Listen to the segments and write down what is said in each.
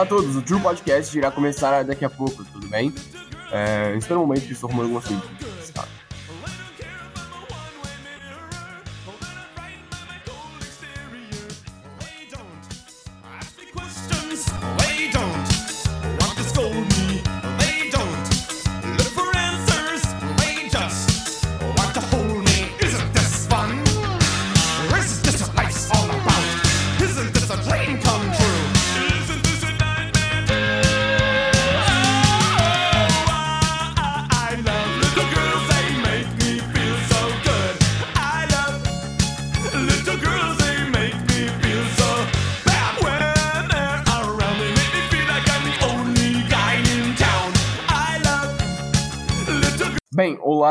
Olá a todos, o True Podcast irá começar daqui a pouco, tudo bem? É, espera um momento que estou arrumando algumas coisas.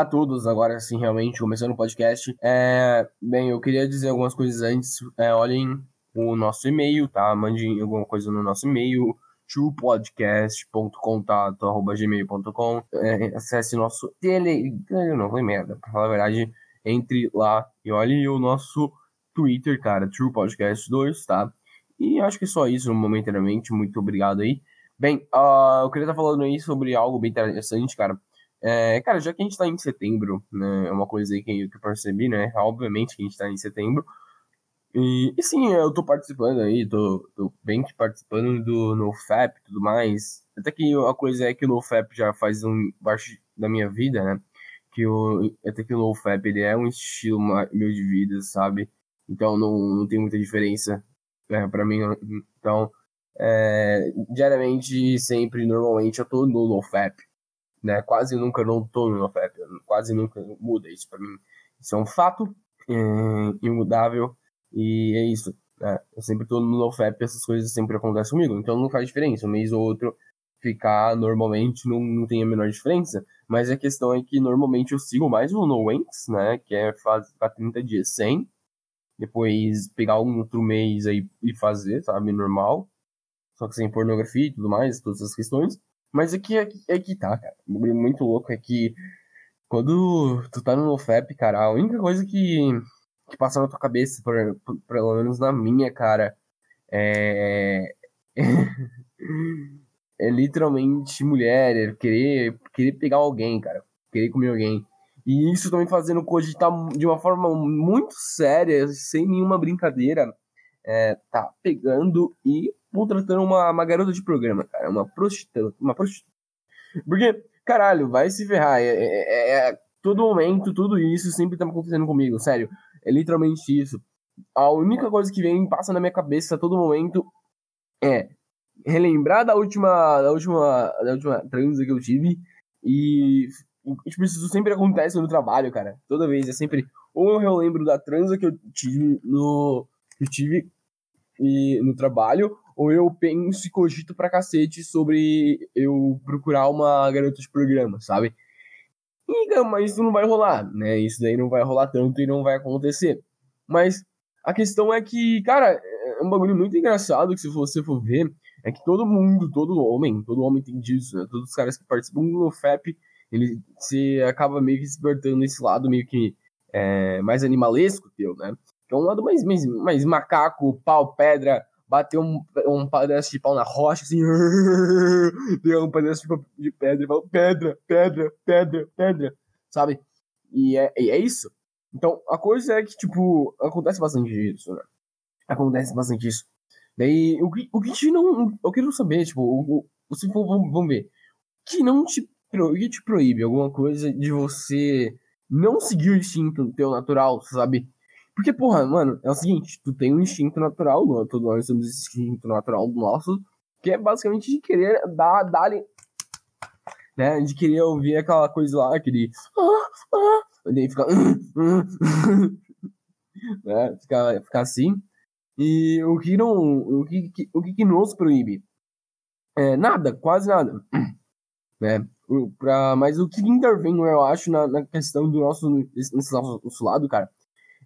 Olá a todos, agora sim, realmente, começando o podcast. É, bem, eu queria dizer algumas coisas antes. É, olhem o nosso e-mail, tá? Mandem alguma coisa no nosso e-mail, truepodcast.contato.gmail.com é, Acesse nosso tele... Não, foi merda, pra falar a verdade. Entre lá e olhe o nosso Twitter, cara, True Podcast 2, tá? E acho que é só isso momentaneamente. Muito obrigado aí. Bem, ah, eu queria estar falando aí sobre algo bem interessante, cara. É, cara, já que a gente tá em setembro, né? É uma coisa aí que eu, que eu percebi, né? Obviamente que a gente tá em setembro. E, e sim, eu tô participando aí, tô, tô bem que participando do NoFap e tudo mais. Até que a coisa é que o NoFap já faz um parte da minha vida, né? Que o, até que o NoFap ele é um estilo meu de vida, sabe? Então não, não tem muita diferença é, para mim. Então, é, diariamente, sempre, normalmente, eu tô no NoFap né? Quase nunca não tô no NoFap, quase nunca muda isso pra mim. Isso é um fato é, imudável e é isso. né? Eu sempre tô no NoFap, essas coisas sempre acontecem comigo, então não faz diferença. Um mês ou outro ficar normalmente não, não tem a menor diferença. Mas a questão é que normalmente eu sigo mais o NoWenks, né? Que é fazer 30 dias sem. Depois pegar um outro mês aí e fazer, sabe? Normal. Só que sem pornografia e tudo mais, todas essas questões. Mas é que, é que, é que tá, cara. O bagulho muito louco é que quando tu tá no NoFap, cara, a única coisa que, que passa na tua cabeça, por, por- pelo menos na minha, cara, é. é literalmente mulher, é querer, querer pegar alguém, cara. Querer comer alguém. E isso também fazendo cogitar de uma forma muito séria, sem nenhuma brincadeira, é, tá pegando e contratando uma, uma garota de programa, cara. Uma prostituta. Uma prostituta. Porque, caralho, vai se ferrar. É, é- é- é- todo momento, tudo isso sempre tá acontecendo comigo, sério. É literalmente isso. A única coisa que vem passa na minha cabeça a todo momento é relembrar da última, da última, da última transa que eu tive e e, tipo, isso sempre acontece no trabalho, cara. Toda vez é sempre ou eu lembro da transa que eu tive no que eu tive e, no trabalho, ou eu penso e cogito pra cacete sobre eu procurar uma garota de programa, sabe? Mas isso não vai rolar, né? Isso daí não vai rolar tanto e não vai acontecer. Mas a questão é que, cara, é um bagulho muito engraçado que se você for ver, é que todo mundo, todo homem, todo homem tem disso, né? Todos os caras que participam do FAP, ele se acaba meio que despertando nesse lado meio que é, mais animalesco teu, né? Que é um lado mais, mais, mais macaco, pau, pedra, bater um, um pedaço de pau na rocha, assim, pegar um pedaço de, pau- de pedra e falar, pedra, pedra, pedra, pedra, sabe? E é, e é isso. Então, a coisa é que, tipo, acontece bastante isso, né? Acontece bastante isso. Daí, o que, o que te não. Eu quero saber, tipo, o, o, se for, vamos, vamos ver. Que não te, que te proíbe alguma coisa de você não seguir o instinto teu natural, sabe? Porque, porra, mano, é o seguinte, tu tem um instinto natural, todos nós temos esse instinto natural nosso, que é basicamente de querer dar, dar né? De querer ouvir aquela coisa lá, aquele. Ah, ah, e daí fica. né? Ficar, ficar assim. E o que não. O que, o que, nos proíbe? É, nada, quase nada. né? Pra, mas o que intervém, eu acho, na, na questão do nosso, nesse nosso lado, cara,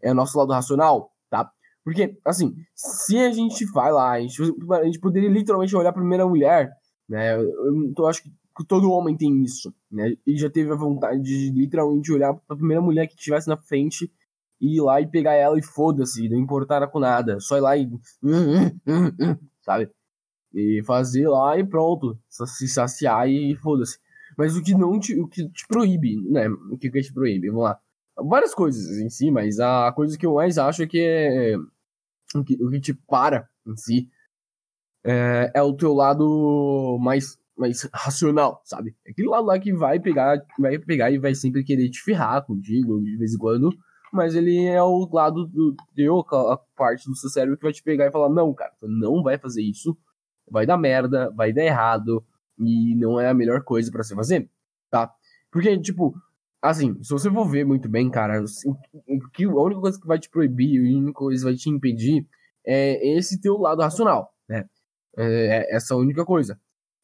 é o nosso lado racional, tá? Porque, assim, se a gente vai lá, a gente, a gente poderia literalmente olhar pra primeira mulher, né? Eu, eu, acho que todo homem tem isso, né? E já teve a vontade de literalmente olhar pra primeira mulher que estivesse na frente e ir lá e pegar ela e foda-se, não importara com nada. Só ir lá e. Sabe? E fazer lá e pronto. Se saciar e foda-se. Mas o que não te, o que te proíbe, né? O que, que te proíbe? Vamos lá. Várias coisas em si, mas a coisa que eu mais acho é que é. O que, que te para em si é, é o teu lado mais, mais racional, sabe? Aquele lado lá que vai pegar, vai pegar e vai sempre querer te ferrar contigo de vez em quando. Mas ele é o lado do teu, a parte do seu cérebro que vai te pegar e falar: Não, cara, tu não vai fazer isso. Vai dar merda, vai dar errado. E não é a melhor coisa para se fazer, tá? Porque, tipo, assim, se você for ver muito bem, cara, o que, a única coisa que vai te proibir, a única coisa que vai te impedir é esse teu lado racional, né? É, é essa única coisa.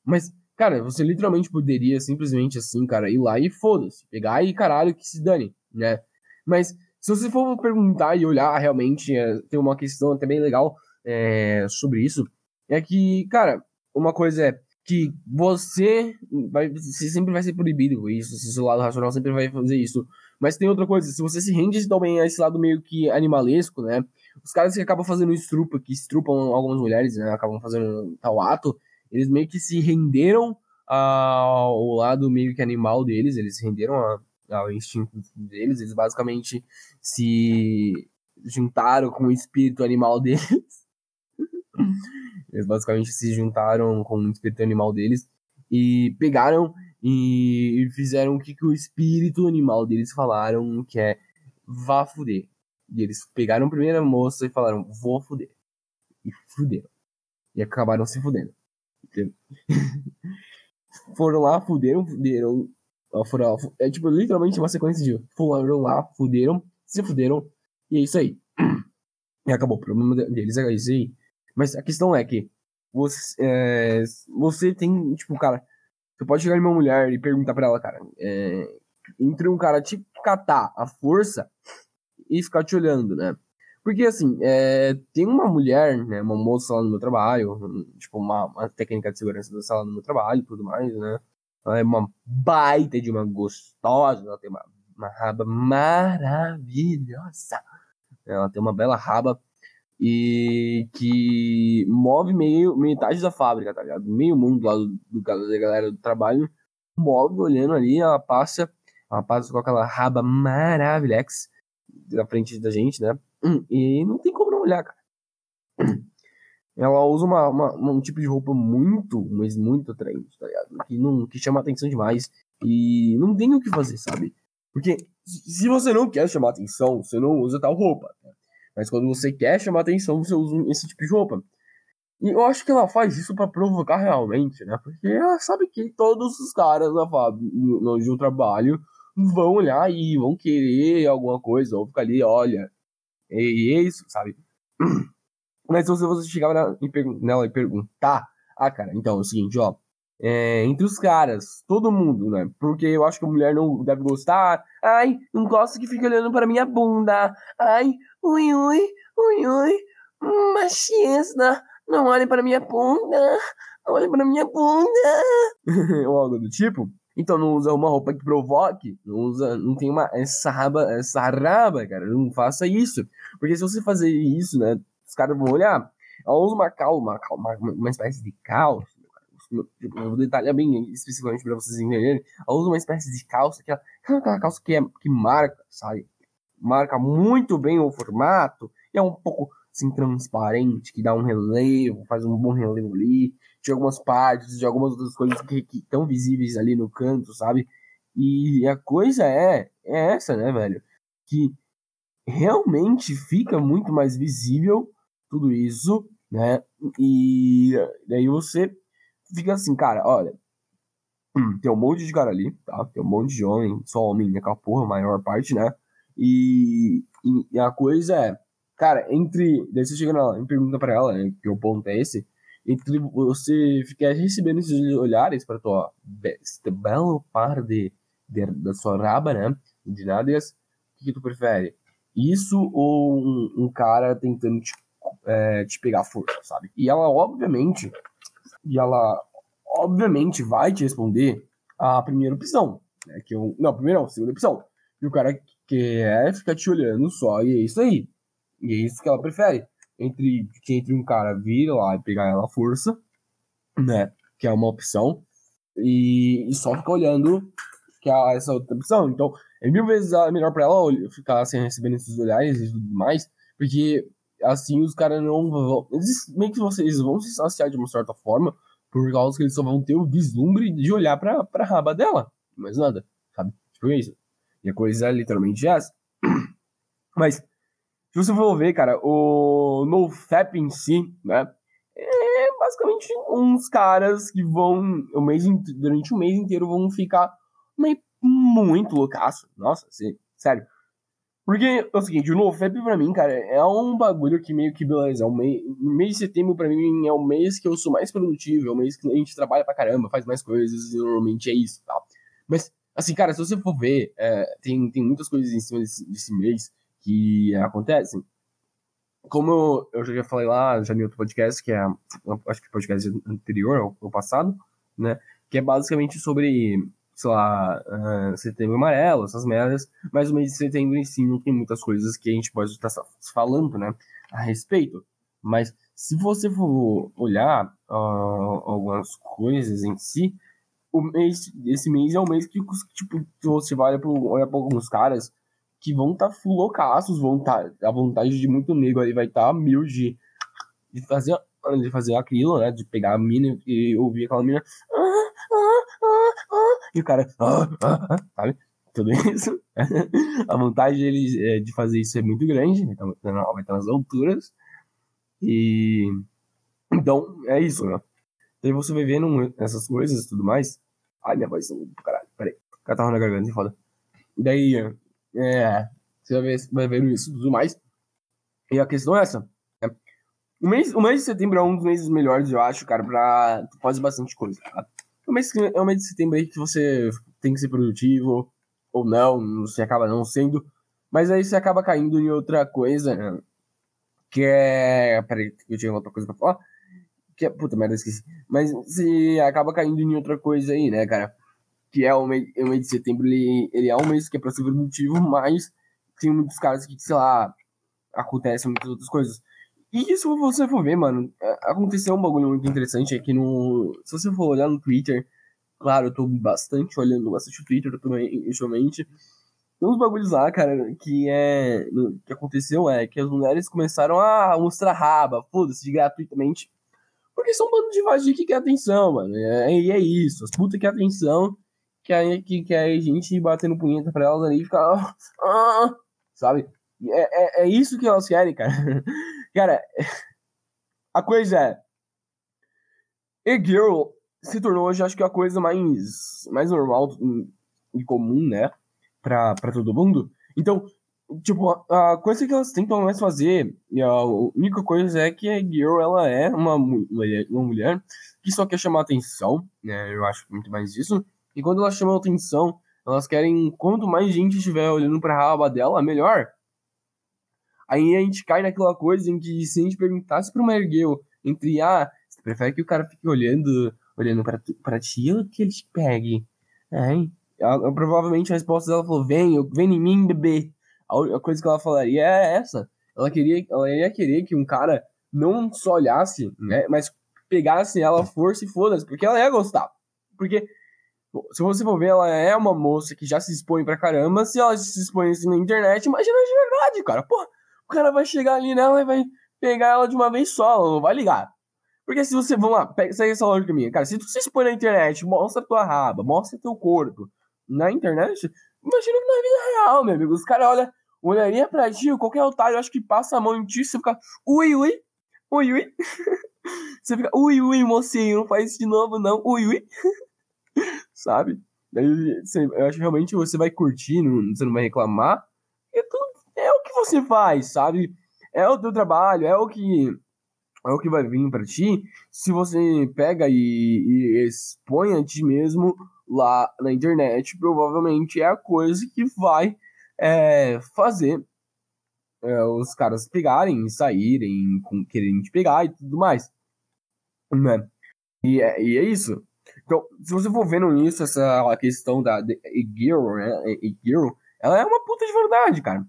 Mas, cara, você literalmente poderia simplesmente assim, cara, ir lá e foda-se. Pegar e caralho que se dane, né? Mas, se você for perguntar e olhar realmente, é, tem uma questão até bem legal é, sobre isso. É que, cara, uma coisa é que você vai você sempre vai ser proibido isso, seu lado racional sempre vai fazer isso. Mas tem outra coisa, se você se rende também a esse lado meio que animalesco, né? Os caras que acabam fazendo estrupa, que estrupam algumas mulheres, né? Acabam fazendo tal ato, eles meio que se renderam ao lado meio que animal deles, eles se renderam ao instinto deles, eles basicamente se juntaram com o espírito animal deles. eles basicamente se juntaram com o espírito animal deles e pegaram e fizeram o que, que o espírito animal deles falaram, que é vá fuder. E eles pegaram a primeira moça e falaram, vou fuder. E fuderam. E acabaram se fudendo. foram lá, fuderam, fuderam. Foram, é tipo, literalmente uma sequência de foram lá, fuderam, se fuderam. E é isso aí. E acabou. O problema deles é isso aí. Mas a questão é que você, é, você tem, tipo, cara, você pode chegar em uma mulher e perguntar pra ela, cara, é, entre um cara te catar a força e ficar te olhando, né? Porque, assim, é, tem uma mulher, né, uma moça lá no meu trabalho, tipo, uma, uma técnica de segurança da sala no meu trabalho e tudo mais, né? Ela é uma baita de uma gostosa, ela tem uma, uma raba maravilhosa. Ela tem uma bela raba e que move meio metade da fábrica, tá ligado? Meio mundo lá do, do, da galera do trabalho move olhando ali, ela passa, ela passa com aquela raba maravilhosa na frente da gente, né? E não tem como não olhar, cara. Ela usa uma, uma, um tipo de roupa muito, mas muito atraente, tá ligado? Que, não, que chama atenção demais. E não tem o que fazer, sabe? Porque se você não quer chamar atenção, você não usa tal roupa. Mas quando você quer chamar atenção, você usa esse tipo de roupa. E eu acho que ela faz isso para provocar realmente, né? Porque ela sabe que todos os caras na no, no trabalho vão olhar e vão querer alguma coisa, ou ficar ali, olha, e é isso, sabe? Mas se você chegar nela e perguntar, ah, cara, então é o seguinte, ó, é, entre os caras, todo mundo, né? Porque eu acho que a mulher não deve gostar. Ai, não gosto que fique olhando para minha bunda. Ai, ui, ui, ui, ui, machista, não olhe para minha bunda, não olhe para minha bunda. Ou algo do tipo. Então não usa uma roupa que provoque, não usa, não tem uma essa raba, essa raba, cara, não faça isso. Porque se você fazer isso, né, os caras vão olhar. Ela usa uma calma, uma, uma, uma espécie de calça. Tipo, eu vou detalhar bem especificamente para vocês entenderem. Ela usa uma espécie de calça que é aquela calça que, é, que marca, sabe? Marca muito bem o formato. E é um pouco assim, transparente, que dá um relevo, faz um bom relevo ali de algumas partes, de algumas outras coisas que estão visíveis ali no canto, sabe? E a coisa é, é essa, né, velho? Que realmente fica muito mais visível tudo isso, né? E daí você fica assim, cara, olha, hum, tem um monte de cara ali, tá? Tem um monte de homem, só homem, né? Com a porra, a maior parte, né? E, e, a coisa é, cara, entre. Daí você chega na, e pergunta pra ela, né? Que o ponto é esse entre você ficar recebendo esses olhares para tua este belo par de, de, da sua raba, né? De nádegas, o que, que, tu prefere? Isso ou um, um cara tentando te, é, te pegar força, sabe? E ela, obviamente, e ela, obviamente, vai te responder a primeira opção, né? Que eu, não, primeira não, segunda opção. E o cara quer ficar te olhando só, e é isso aí. E é isso que ela prefere entre, que entre um cara vir lá e pegar ela à força, né? Que é uma opção. E, e só fica olhando que é essa outra opção. Então, é mil vezes melhor pra ela ficar sem recebendo esses olhares e tudo mais, porque assim os caras não vão. Eles, meio que vocês vão se saciar de uma certa forma, por causa que eles só vão ter o vislumbre de olhar pra, pra raba dela. Mais nada, sabe? Tipo isso. E a coisa é literalmente essa. Mas, se você for ver, cara, o NoFap em si, né? É basicamente uns caras que vão, o mês, durante o mês inteiro, vão ficar meio, muito loucaço. Nossa, sério. Porque é o seguinte, o NoFap pra mim, cara, é um bagulho que meio que, beleza, é um mês, mês de setembro pra mim é o mês que eu sou mais produtivo, é o mês que a gente trabalha pra caramba, faz mais coisas, e normalmente é isso, tal. Mas, assim, cara, se você for ver, é, tem, tem muitas coisas em cima desse, desse mês que acontecem. Como eu, já falei lá, já em outro podcast, que é, acho que podcast anterior, ao passado, né, que é basicamente sobre sei lá, uh, setembro amarelo, essas merdas, mas o mês de setembro em si não tem muitas coisas que a gente pode estar falando, né, a respeito. Mas se você for olhar uh, algumas coisas em si, o mês, esse mês é um mês que, tipo, você vai olhar para alguns caras que vão estar tá loucaços, vão tá, a vontade de muito negro ali vai estar tá mil de, de fazer de fazer aquilo, né, de pegar a mina e ouvir aquela mina, e o cara, ah, ah, ah, sabe? Tudo isso. a vontade dele é, de fazer isso é muito grande, então vai estar nas alturas. E. Então, é isso, né? Daí você vai vendo essas coisas e tudo mais. Ai, minha voz tá muito caralho. Peraí. Catarro na garganta, é foda. Daí, é. Você vai, ver, vai vendo isso e tudo mais. E a questão é essa. Né? O, mês, o mês de setembro é um dos meses melhores, eu acho, cara, pra fazer bastante coisa. Tá? É um mês, é um mês de setembro aí que você tem que ser produtivo, ou não, você acaba não sendo. Mas aí você acaba caindo em outra coisa, né? que é. Peraí, eu tinha outra coisa pra falar. Que é. Puta merda, esqueci. Mas você acaba caindo em outra coisa aí, né, cara? Que é o mês, o mês de setembro, ele, ele é um mês que é pra ser produtivo, mas tem muitos caras que, sei lá, acontecem muitas outras coisas. E se você for ver, mano, é, aconteceu um bagulho muito interessante aqui no. Se você for olhar no Twitter, claro, eu tô bastante olhando bastante o Twitter também, ultimamente. Tem uns bagulhos lá, cara, que é. que aconteceu é que as mulheres começaram a mostrar raba, foda-se, gratuitamente. Porque são um bando de vadia que quer atenção, mano. É, e é, é isso, as putas querem atenção, que aí que, que a gente batendo punheta pra elas ali e ficar. Ah, sabe? É, é, é isso que elas querem, cara. Cara, a coisa é. E-Girl se tornou hoje, acho que a coisa mais, mais normal e comum, né? Pra, pra todo mundo. Então, tipo, a, coisa que elas tentam mais fazer, e a única coisa é que a Girl, ela é uma, uma mulher que só quer chamar atenção, né? Eu acho muito mais isso. E quando elas chamam atenção, elas querem, quanto mais gente estiver olhando pra raba dela, melhor. Aí a gente cai naquela coisa em que se a gente perguntasse pra uma ergueu entre, ah, você prefere que o cara fique olhando, olhando pra, pra ti ou que ele te pegue? É, ela, provavelmente a resposta dela falou, vem, vem em mim, bebê. A, a coisa que ela falaria é essa. Ela queria, ela ia querer que um cara não só olhasse, né, mas pegasse ela força e foda-se, porque ela ia gostar. Porque se você for ver, ela é uma moça que já se expõe pra caramba. Se ela se expõe assim na internet, imagina de verdade, cara. Porra, o cara vai chegar ali nela e vai pegar ela de uma vez só, não vai ligar. Porque se você, vamos lá, pega, segue essa lógica minha, cara, se se expõe na internet, mostra tua raba, mostra teu corpo na internet, imagina que na vida real, meu amigo, os caras olham, olharia pra ti, qualquer otário, acho que passa a mão em ti, você fica, ui, ui, ui, ui. você fica, ui, ui, mocinho, não faz isso de novo, não, ui, ui. Sabe? eu acho que realmente você vai curtir, você não vai reclamar, e tudo é o que você faz, sabe? É o teu trabalho, é o que é o que vai vir para ti se você pega e, e expõe a ti mesmo lá na internet, provavelmente é a coisa que vai é, fazer é, os caras pegarem saírem, com, querendo te pegar e tudo mais. Né? E, é, e é isso. Então, se você for vendo isso, essa questão da e-girl, né? E-girl, ela é uma puta de verdade, cara.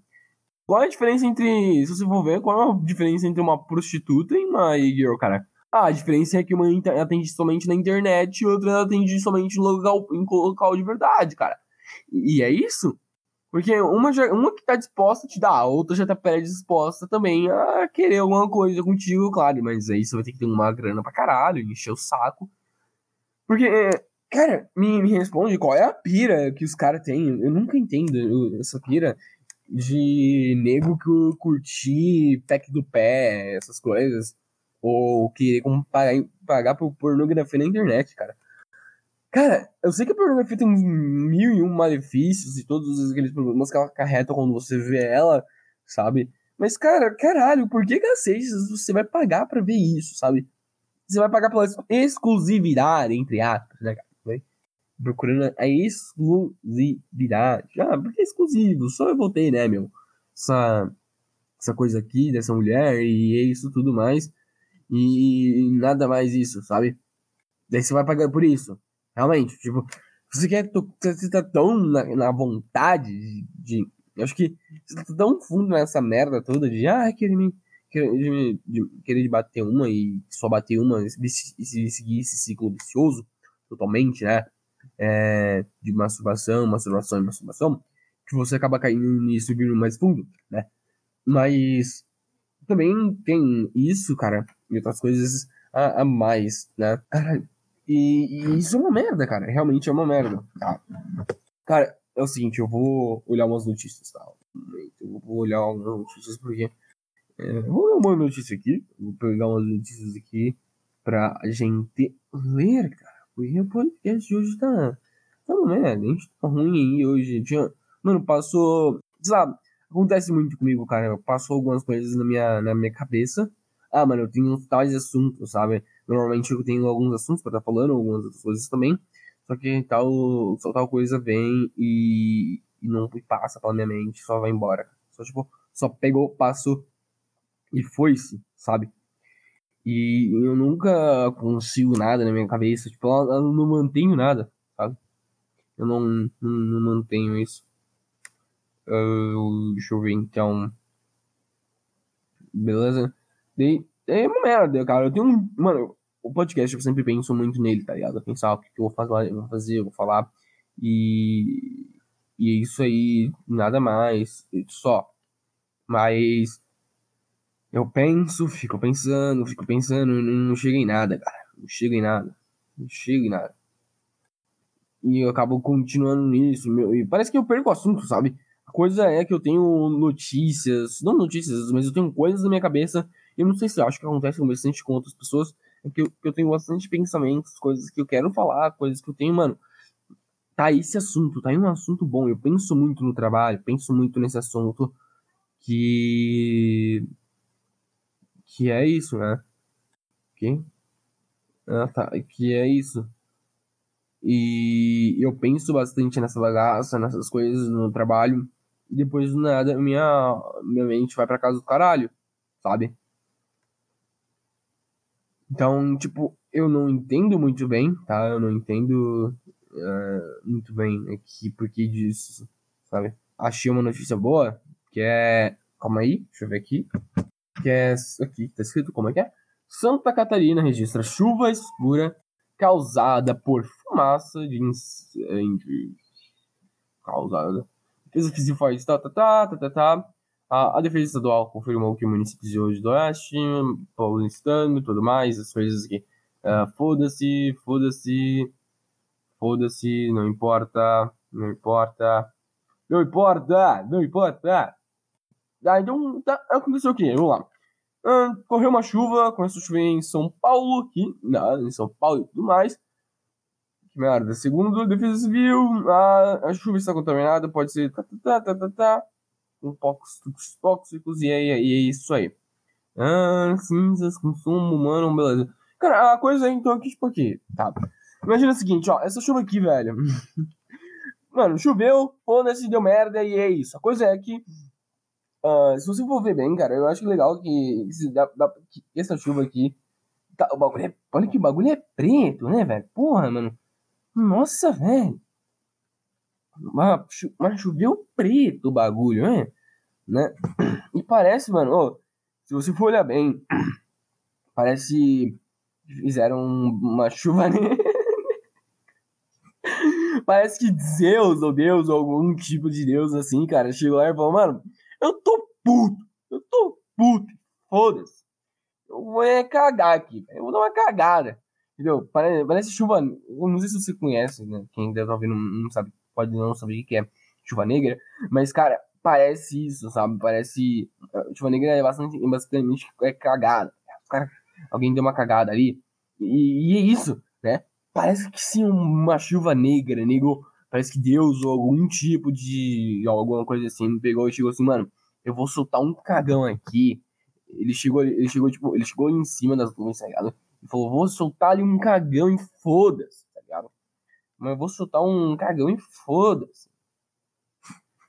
Qual é a diferença entre, se você for ver, qual é a diferença entre uma prostituta e uma e-girl, cara? Ah, a diferença é que uma atende somente na internet e outra atende somente local, em local de verdade, cara. E, é isso. Porque uma, já, uma que tá disposta a te dar, a outra já tá predisposta também a querer alguma coisa contigo, claro. Mas aí você vai ter que ter uma grana pra caralho, encher o saco. Porque, é, cara, me, me responde qual é a pira que os caras têm. Eu nunca entendo essa pira de nego que curti pack do pé, essas coisas. Ou querer como pagar, por pornografia na internet, cara. Cara, eu sei que a pornografia tem mil e um malefícios e todos aqueles problemas que ela carreta quando você vê ela, sabe? Mas, cara, caralho, por que cacete você vai pagar pra ver isso, sabe? Você vai pagar pela exclusividade, entre aspas, né, cara? Procurando a exclusividade. Ah, porque é exclusivo? Só eu voltei, né, meu? Essa, essa coisa aqui dessa mulher e isso tudo mais. E nada mais isso, sabe? Daí você vai pagar por isso. Realmente, tipo, você quer. Você tá tão na, na vontade de, de- Eu acho que você tá tão fundo nessa merda toda de. Ah, querer me. Querer, de, de, querer bater uma e só bater uma e se- se- seguir esse ciclo vicioso totalmente, né? É, de masturbação, masturbação e masturbação. Que você acaba caindo e vindo mais fundo, né? Mas. Também tem isso, cara, e outras coisas a, a mais, né? E, e isso é uma merda, cara. Realmente é uma merda. Cara, é o seguinte, eu vou olhar umas notícias, tá? Eu vou olhar algumas notícias porque. é, vou ler uma notícia aqui. Vou pegar umas notícias aqui pra gente ler, cara. O podcast hoje tá. Tá uma merda. A gente tá ruim aí hoje. Mano, passou. Sei lá, acontece muito comigo, cara. Passou algumas coisas na minha, na minha cabeça. Ah, mano, eu tenho tais assuntos, sabe? Normalmente eu tenho alguns assuntos pra estar falando, algumas outras coisas também. Só que tal, só tal coisa vem e, e não passa pela minha mente, só vai embora. Só tipo, só pegou, passou e foi-se, sabe? E eu nunca consigo nada na minha cabeça, tipo, eu, não mantenho nada, sabe? Eu não, não, não mantenho isso. Ah, deixa eu ver então. Beleza? Daí, é uma merda, cara. Eu tenho um. Mano, o podcast eu sempre penso muito nele, tá ligado? Eu pensar o que, que eu vou fazer, eu vou fazer, eu vou falar. E. E é isso aí, nada mais. Só. Mas. Eu penso, fico pensando, fico pensando, não, não chega em nada, cara. Não chega em nada. Não chega em nada. E eu acabo continuando nisso. Meu, e parece que eu perco o assunto, sabe? A coisa é que eu tenho notícias. Não notícias, mas eu tenho coisas na minha cabeça eu não sei se eu acho que acontece bastante com outras pessoas, é que eu, que eu tenho bastante pensamentos, coisas que eu quero falar, coisas que eu tenho, mano. Tá esse assunto, tá aí um assunto bom. Eu penso muito no trabalho, penso muito nesse assunto que. Que é isso, né? Que? Ah, tá. Que é isso. E eu penso bastante nessa bagaça, nessas coisas no trabalho. E depois do nada, minha, minha mente vai pra casa do caralho, sabe? Então, tipo, eu não entendo muito bem, tá? Eu não entendo eh, muito bem aqui por que disso, sabe? Achei uma notícia boa, que é. Calma aí, deixa eu ver aqui. Que é. Aqui, tá escrito como é que é? Santa Catarina registra chuva escura causada por fumaça de incêndio. Causada. Defesa Forte, tá, tá, tá, tá, tá, tá. A, a Defesa Estadual confirmou que municípios de hoje do Oeste, paulistano tudo mais, as coisas aqui. Ah, foda-se, foda-se, foda-se, não importa, não importa, não importa, não importa. Ah, então, tá, aconteceu o quê? Vamos lá. Correu uma chuva, começou a chover em São Paulo, aqui, não, em São Paulo e tudo mais. Que merda. Segundo a Defesa Civil, a, a chuva está contaminada, pode ser tá, tá, tá, tá, tá, com tóxicos, tóxicos e é, e é isso aí. Ah, cinzas, consumo humano, beleza. Cara, a coisa é então aqui, tipo aqui, tá? Imagina o seguinte, ó, essa chuva aqui, velho. Mano, choveu, foda-se, deu merda e é isso. A coisa é que, ah, se você for ver bem, cara, eu acho legal que, dá- dá- que essa chuva aqui, tá, o bagulho é, olha que o bagulho é preto, né, velho? Porra, mano. Nossa, velho. Mas, mas choveu preto o bagulho, né? né? E parece, mano, ó, se você for olhar bem, parece fizeram uma chuva negra. Parece que Zeus, ou Deus, ou algum tipo de Deus assim, cara, chegou lá e falou, mano, eu tô puto, eu tô puto, foda-se. Eu vou é cagar aqui, eu vou dar uma cagada. Entendeu? Parece, parece chuva. Eu não sei se você conhece, né? Quem deve estar ouvindo não sabe, pode não saber o que é chuva negra. Mas, cara, parece isso, sabe? Parece. Chuva negra é bastante, basicamente é cagada. Cara, alguém deu uma cagada ali. E, e, é isso, né? Parece que sim, uma chuva negra, negro. Parece que Deus ou algum tipo de. alguma coisa assim pegou e chegou assim, mano, eu vou soltar um cagão aqui. Ele chegou, ele chegou, tipo, ele chegou em cima das nuvens, tá ligado? Falou, vou soltar ali um cagão e foda-se, tá ligado? Mas eu vou soltar um cagão e foda-se.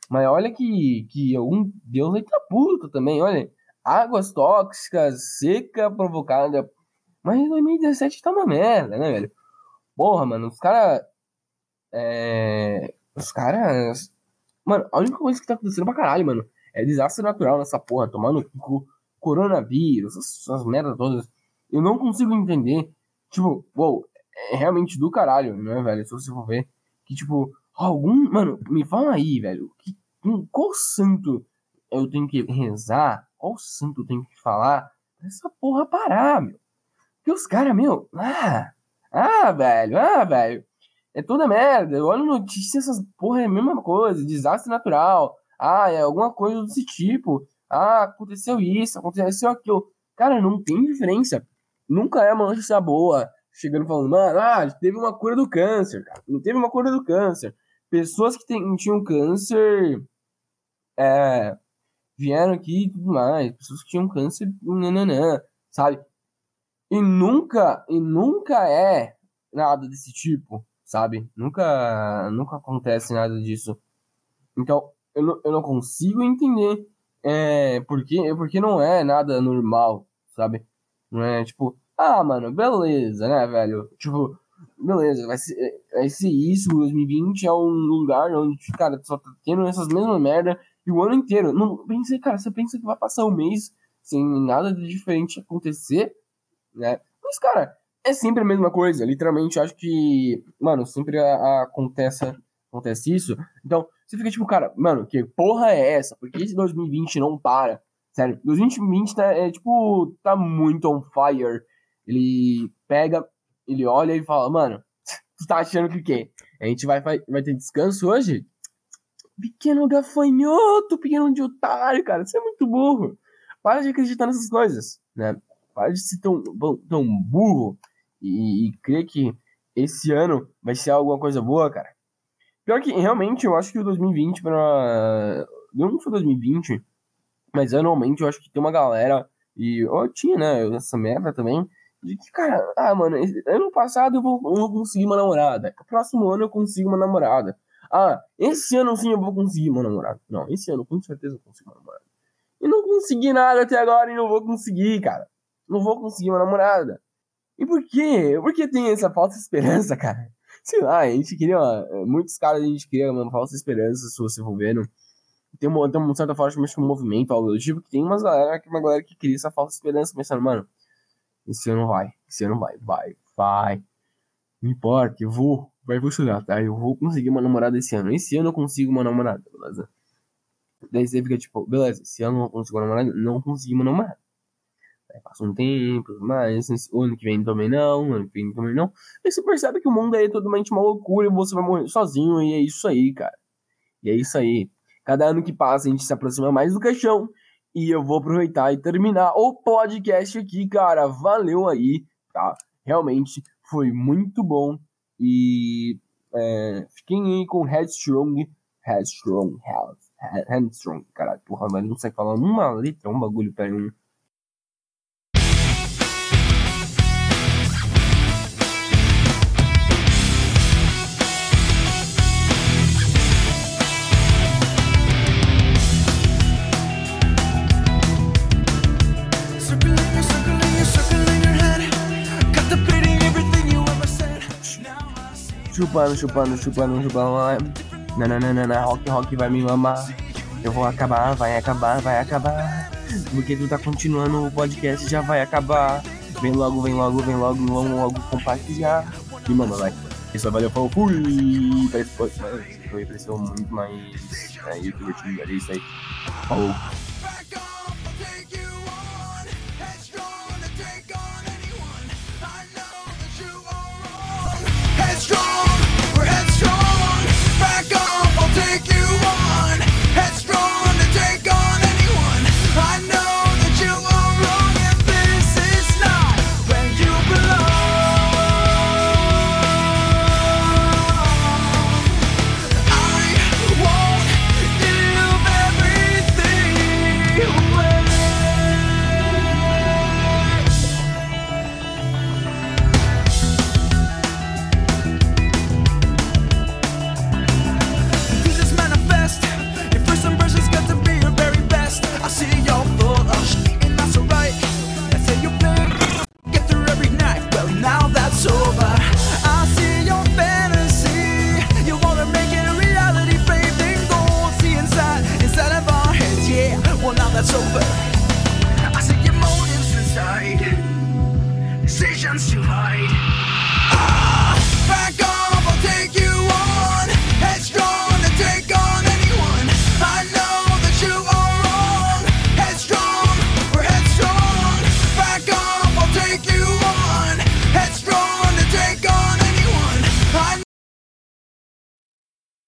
Mas olha que, que algum Deus aí tá puto também, olha. Águas tóxicas, seca provocada. Mas em 2017 tá uma merda, né, velho? Porra, mano, os caras. É. Os caras. Mano, a única coisa que tá acontecendo pra caralho, mano, é desastre natural nessa porra, tomando coronavírus, essas merdas todas. Eu não consigo entender. Tipo, uou, é realmente do caralho, né, velho? Se você for ver. Que, tipo, algum. Mano, me fala aí, velho. Que, qual santo eu tenho que rezar? Qual santo eu tenho que falar? Pra essa porra parar, meu. Porque os caras, meu. Ah! Ah, velho, ah, velho. É toda merda. Eu olho notícia, essas porra é a mesma coisa. Desastre natural. Ah, é alguma coisa desse tipo. Ah, aconteceu isso, aconteceu aquilo. Cara, não tem diferença nunca é uma notícia boa. Chegando falando, mano, ah, teve uma cura do câncer, cara. Não teve uma cura do câncer. Pessoas que tem, tinham câncer é, vieram aqui e tudo mais. Pessoas que tinham câncer, nananã, sabe? E nunca, e nunca é nada desse tipo, sabe? Nunca, nunca acontece nada disso. Então, eu não, eu não consigo entender é, porque, porque não é nada normal, sabe? Não é tipo, ah, mano, beleza, né, velho? Tipo, beleza, vai ser, vai ser isso, 2020 é um lugar onde, cara, só tá tendo essas mesmas merda e o ano inteiro. Não, pensei, cara, você pensa que vai passar um mês sem nada de diferente acontecer, né? Mas, cara, é sempre a mesma coisa, literalmente, acho que, mano, sempre a, a, acontece, acontece isso. Então, você fica tipo, cara, mano, que porra é essa? Por que esse 2020 não para? Sério, 2020 tá, é, tipo, tá muito on fire. Ele pega, ele olha e fala, mano, tu tá achando que o quê? A gente vai, vai, vai ter descanso hoje? Pequeno gafanhoto, pequeno de otário, cara, você é muito burro. Para de acreditar nessas coisas, né? Para de ser tão, tão burro e, e crer que esse ano vai ser alguma coisa boa, cara. Pior que, realmente, eu acho que o 2020 pra... Não foi 2020, mas anualmente eu acho que tem uma galera, e eu tinha, né, essa merda também, de que, cara, ah, mano, ano passado eu vou, eu vou conseguir uma namorada. Próximo ano eu consigo uma namorada. Ah, esse ano sim eu vou conseguir uma namorada. Não, esse ano com certeza eu consigo uma namorada. E não consegui nada até agora e não vou conseguir, cara. Não vou conseguir uma namorada. E por quê? Por que tem essa falsa esperança, cara? Sei lá, a gente queria. Muitos caras a gente queria uma falsa esperança, se você for vendo. Tem uma, tem uma certa forma, que um movimento, algo do tipo, que tem umas galera, uma galera que cria essa falsa esperança, pensando, mano, esse ano vai, esse ano vai, vai, vai. Não importa, eu vou, vai funcionar, tá? Eu vou conseguir uma namorada esse ano. Esse ano eu consigo uma namorada, beleza? Daí você fica tipo, beleza, esse ano eu não consigo uma namorada, não consegui uma namorada. Aí passa um tempo, mas o ano que vem também não, o ano que vem também não. Aí você percebe que o mundo é totalmente uma loucura e você vai morrer sozinho, e é isso aí, cara. E é isso aí. Cada ano que passa a gente se aproxima mais do caixão e eu vou aproveitar e terminar o podcast aqui, cara. Valeu aí, tá? Realmente foi muito bom. E é, fiquem aí com Headstrong. Headstrong, Head, Headstrong, caralho. Porra, mas não sei falar uma letra, um bagulho pra. Chupando, chupando, chupando, chupando. Nananana, rock, rock vai me mamar. Eu vou acabar, vai acabar, vai acabar. Porque tu tá continuando o podcast, já vai acabar. Vem logo, vem logo, vem logo, vamos logo compartilhar. E mano, vai. Isso, valeu, falou, fui! Foi, pareceu muito mais é, youtuber, é isso aí. Falou.